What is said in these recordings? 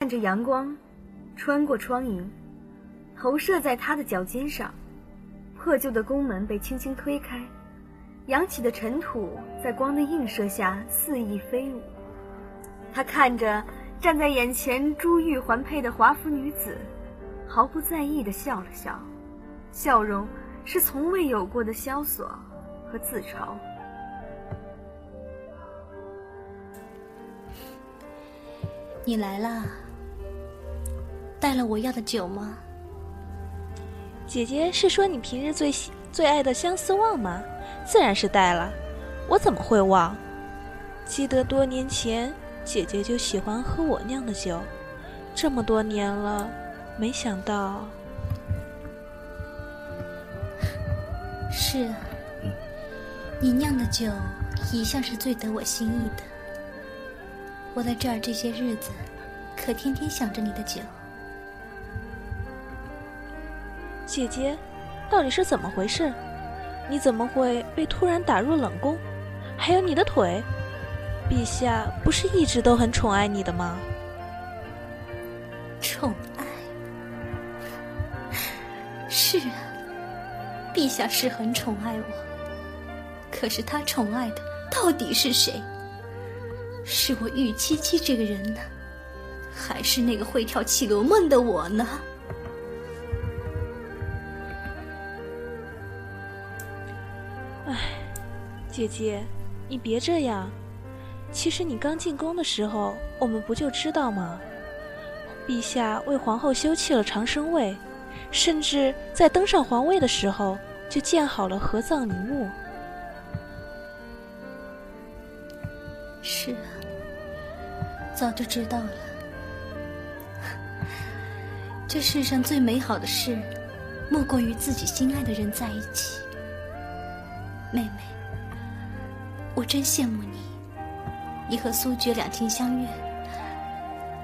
看着阳光穿过窗棂，投射在他的脚尖上。破旧的宫门被轻轻推开，扬起的尘土在光的映射下肆意飞舞。他看着站在眼前珠玉环佩的华服女子，毫不在意地笑了笑，笑容是从未有过的萧索和自嘲。你来了。带了我要的酒吗？姐姐是说你平日最最爱的相思忘吗？自然是带了，我怎么会忘？记得多年前姐姐就喜欢喝我酿的酒，这么多年了，没想到。是啊，你酿的酒一向是最得我心意的。我在这儿这些日子，可天天想着你的酒。姐姐，到底是怎么回事？你怎么会被突然打入冷宫？还有你的腿，陛下不是一直都很宠爱你的吗？宠爱？是啊，陛下是很宠爱我。可是他宠爱的到底是谁？是我玉七七这个人呢，还是那个会跳绮罗梦的我呢？唉姐姐，你别这样。其实你刚进宫的时候，我们不就知道吗？陛下为皇后修葺了长生位，甚至在登上皇位的时候就建好了合葬陵墓。是啊，早就知道了。这世上最美好的事，莫过于自己心爱的人在一起。妹妹。我真羡慕你，你和苏决两情相悦。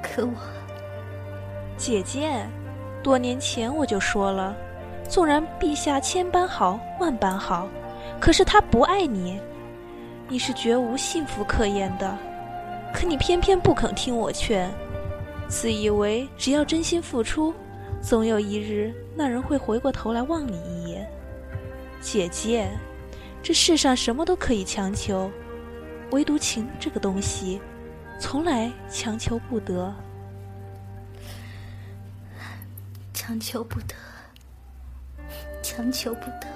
可我，姐姐，多年前我就说了，纵然陛下千般好，万般好，可是他不爱你，你是绝无幸福可言的。可你偏偏不肯听我劝，自以为只要真心付出，总有一日那人会回过头来望你一眼，姐姐。这世上什么都可以强求，唯独情这个东西，从来强求不得。强求不得，强求不得。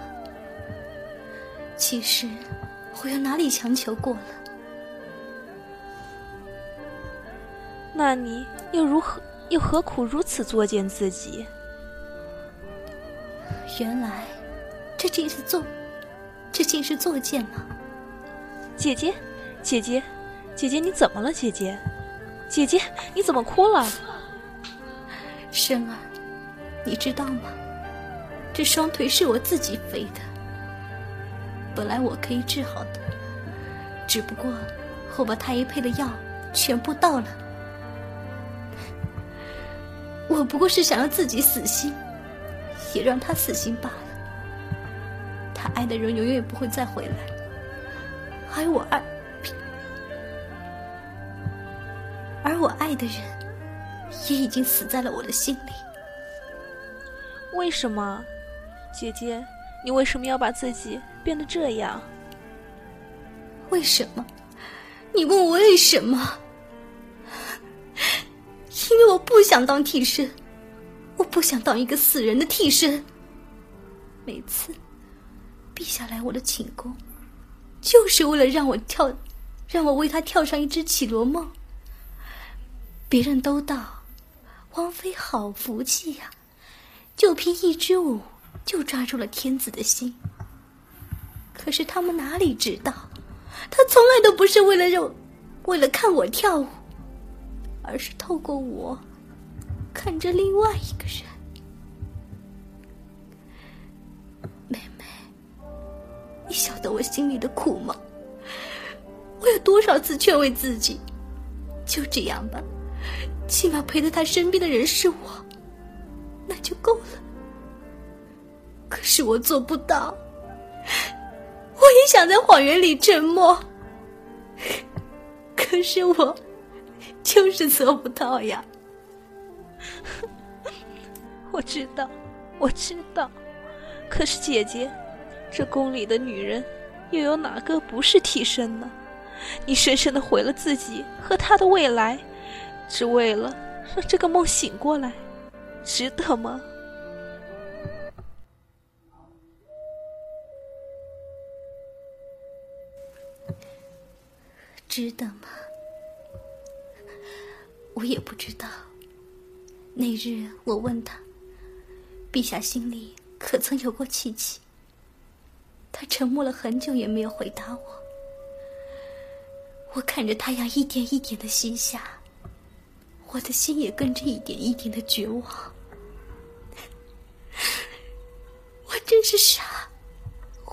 其实，我又哪里强求过了？那你又如何，又何苦如此作践自己？原来，这竟是做。这竟是作践吗？姐姐，姐姐，姐姐，你怎么了？姐姐，姐姐，你怎么哭了？生儿，你知道吗？这双腿是我自己飞的，本来我可以治好的，只不过我把太医配的药全部倒了。我不过是想让自己死心，也让他死心罢了。爱的人永远不会再回来，而我爱，而我爱的人也已经死在了我的心里。为什么，姐姐，你为什么要把自己变得这样？为什么？你问我为什么？因为我不想当替身，我不想当一个死人的替身。每次。陛下来我的寝宫，就是为了让我跳，让我为他跳上一支绮罗梦。别人都道，王妃好福气呀，就凭一支舞就抓住了天子的心。可是他们哪里知道，他从来都不是为了让，为了看我跳舞，而是透过我，看着另外一个人。你晓得我心里的苦吗？我有多少次劝慰自己，就这样吧，起码陪在他身边的人是我，那就够了。可是我做不到，我也想在谎言里沉默，可是我就是做不到呀。我知道，我知道。可是姐姐，这宫里的女人，又有哪个不是替身呢？你深深的毁了自己和他的未来，只为了让这个梦醒过来，值得吗？值得吗？我也不知道。那日我问他，陛下心里可曾有过戚戚？他沉默了很久，也没有回答我。我看着太阳一点一点的西下，我的心也跟着一点一点的绝望。我真是傻，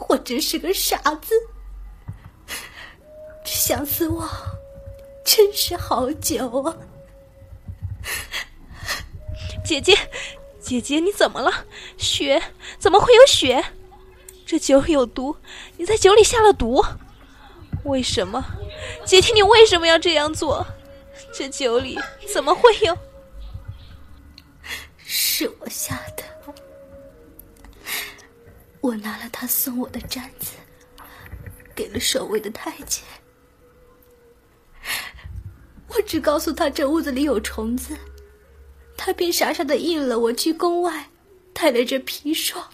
我真是个傻子。这相思望，真是好久啊！姐姐，姐姐，你怎么了？血？怎么会有血？这酒有毒，你在酒里下了毒？为什么？姐姐，你为什么要这样做？这酒里怎么会有？是我下的。我拿了他送我的簪子，给了守卫的太监。我只告诉他这屋子里有虫子，他便傻傻的应了我去宫外，带了这砒霜。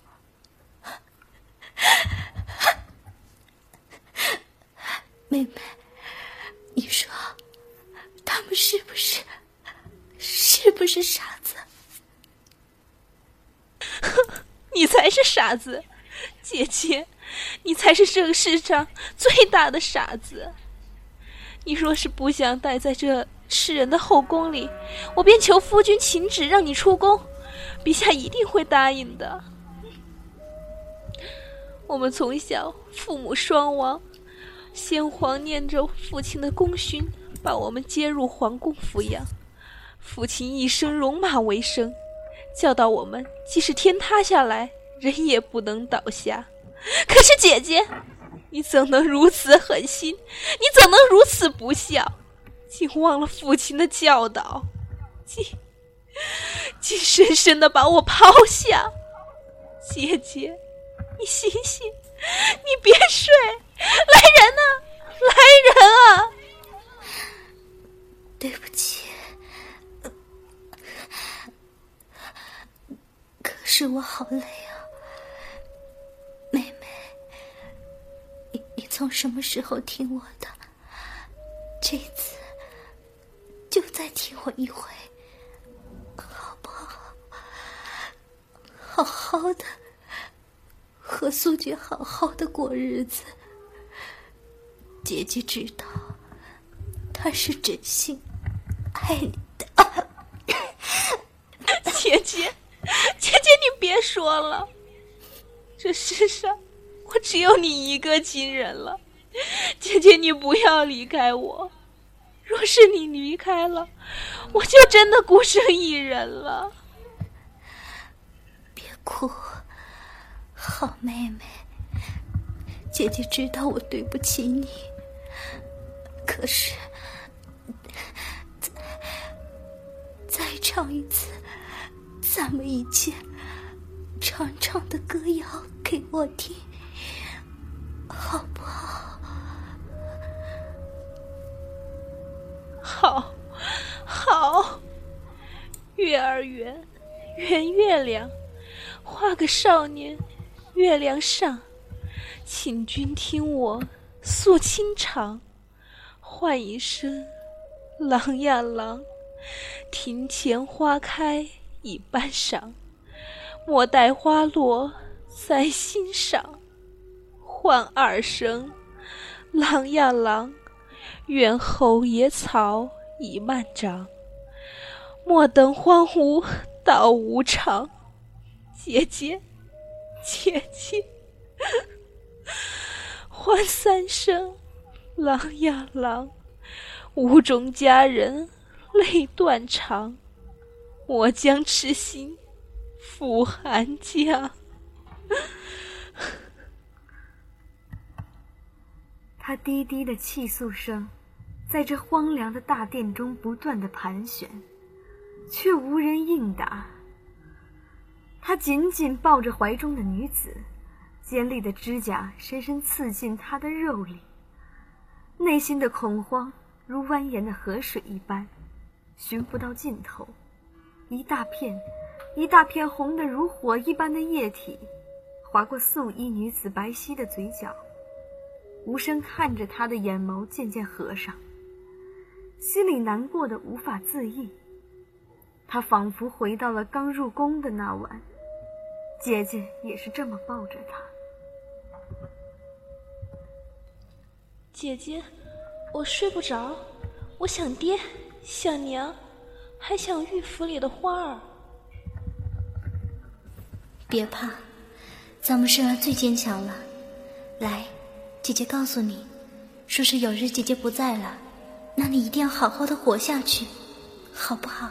妹妹，你说，他们是不是，是不是傻子？哼 你才是傻子，姐姐，你才是这个世上最大的傻子。你若是不想待在这世人的后宫里，我便求夫君请旨，让你出宫，陛下一定会答应的。我们从小父母双亡，先皇念着父亲的功勋，把我们接入皇宫抚养。父亲一生戎马为生，教导我们，即使天塌下来，人也不能倒下。可是姐姐。你怎能如此狠心？你怎能如此不孝？竟忘了父亲的教导，竟竟深深的把我抛下。姐姐，你醒醒，你别睡！来人呐，来人啊！对不起，可是我好累啊。妹妹。你你从什么时候听我的？这次就再听我一回，好不好？好好的和苏姐好好的过日子。姐姐知道，他是真心爱你的。姐姐，姐姐，你别说了，这世上。我只有你一个亲人了，姐姐，你不要离开我。若是你离开了，我就真的孤身一人了。别哭，好妹妹。姐姐知道我对不起你，可是再再唱一次咱们以前常唱的歌谣给我听。好不好？好，好。月儿圆，圆月亮，画个少年，月亮上。请君听我诉清长，唤一声郎呀郎，庭前花开已半晌，莫待花落再欣赏。唤二声，郎呀郎，愿后野草已漫长。莫等荒芜到无常，姐姐，姐姐。唤三声，郎呀郎，屋中佳人泪断肠。我将痴心付寒江。他低低的泣诉声，在这荒凉的大殿中不断的盘旋，却无人应答。他紧紧抱着怀中的女子，尖利的指甲深深刺进她的肉里，内心的恐慌如蜿蜒的河水一般，寻不到尽头。一大片，一大片红的如火一般的液体，划过素衣女子白皙的嘴角。无声看着她的眼眸渐渐合上，心里难过的无法自抑。他仿佛回到了刚入宫的那晚。姐姐也是这么抱着他。姐姐，我睡不着，我想爹，想娘，还想玉府里的花儿。别怕，咱们生儿最坚强了。来，姐姐告诉你，说是有日姐姐不在了，那你一定要好好的活下去，好不好？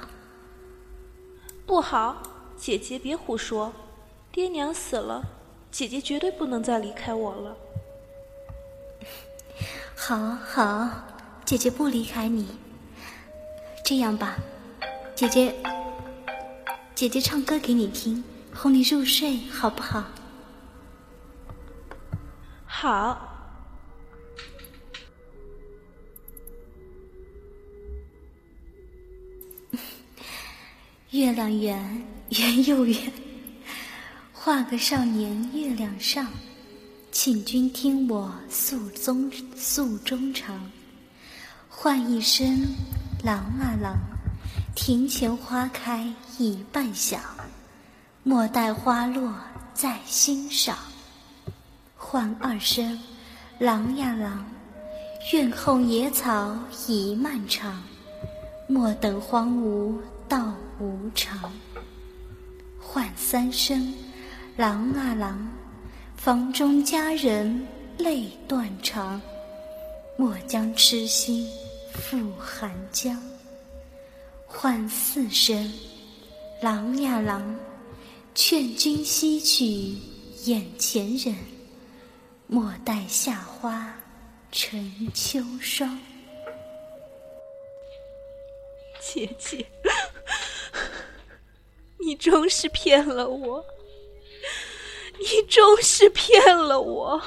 不好，姐姐别胡说。爹娘死了，姐姐绝对不能再离开我了。好好，姐姐不离开你。这样吧，姐姐，姐姐唱歌给你听，哄你入睡，好不好？好。月亮圆，圆又圆。画个少年月亮上，请君听我诉衷诉衷肠。唤一声郎啊郎，庭前花开已半晓，莫待花落再欣赏。唤二声郎呀郎，院后野草已漫长，莫等荒芜到无常。唤三声。郎啊郎，房中佳人泪断肠，莫将痴心付寒江。唤四声，郎呀郎，劝君惜取眼前人，莫待夏花成秋霜。姐姐，你终是骗了我。你终是骗了我。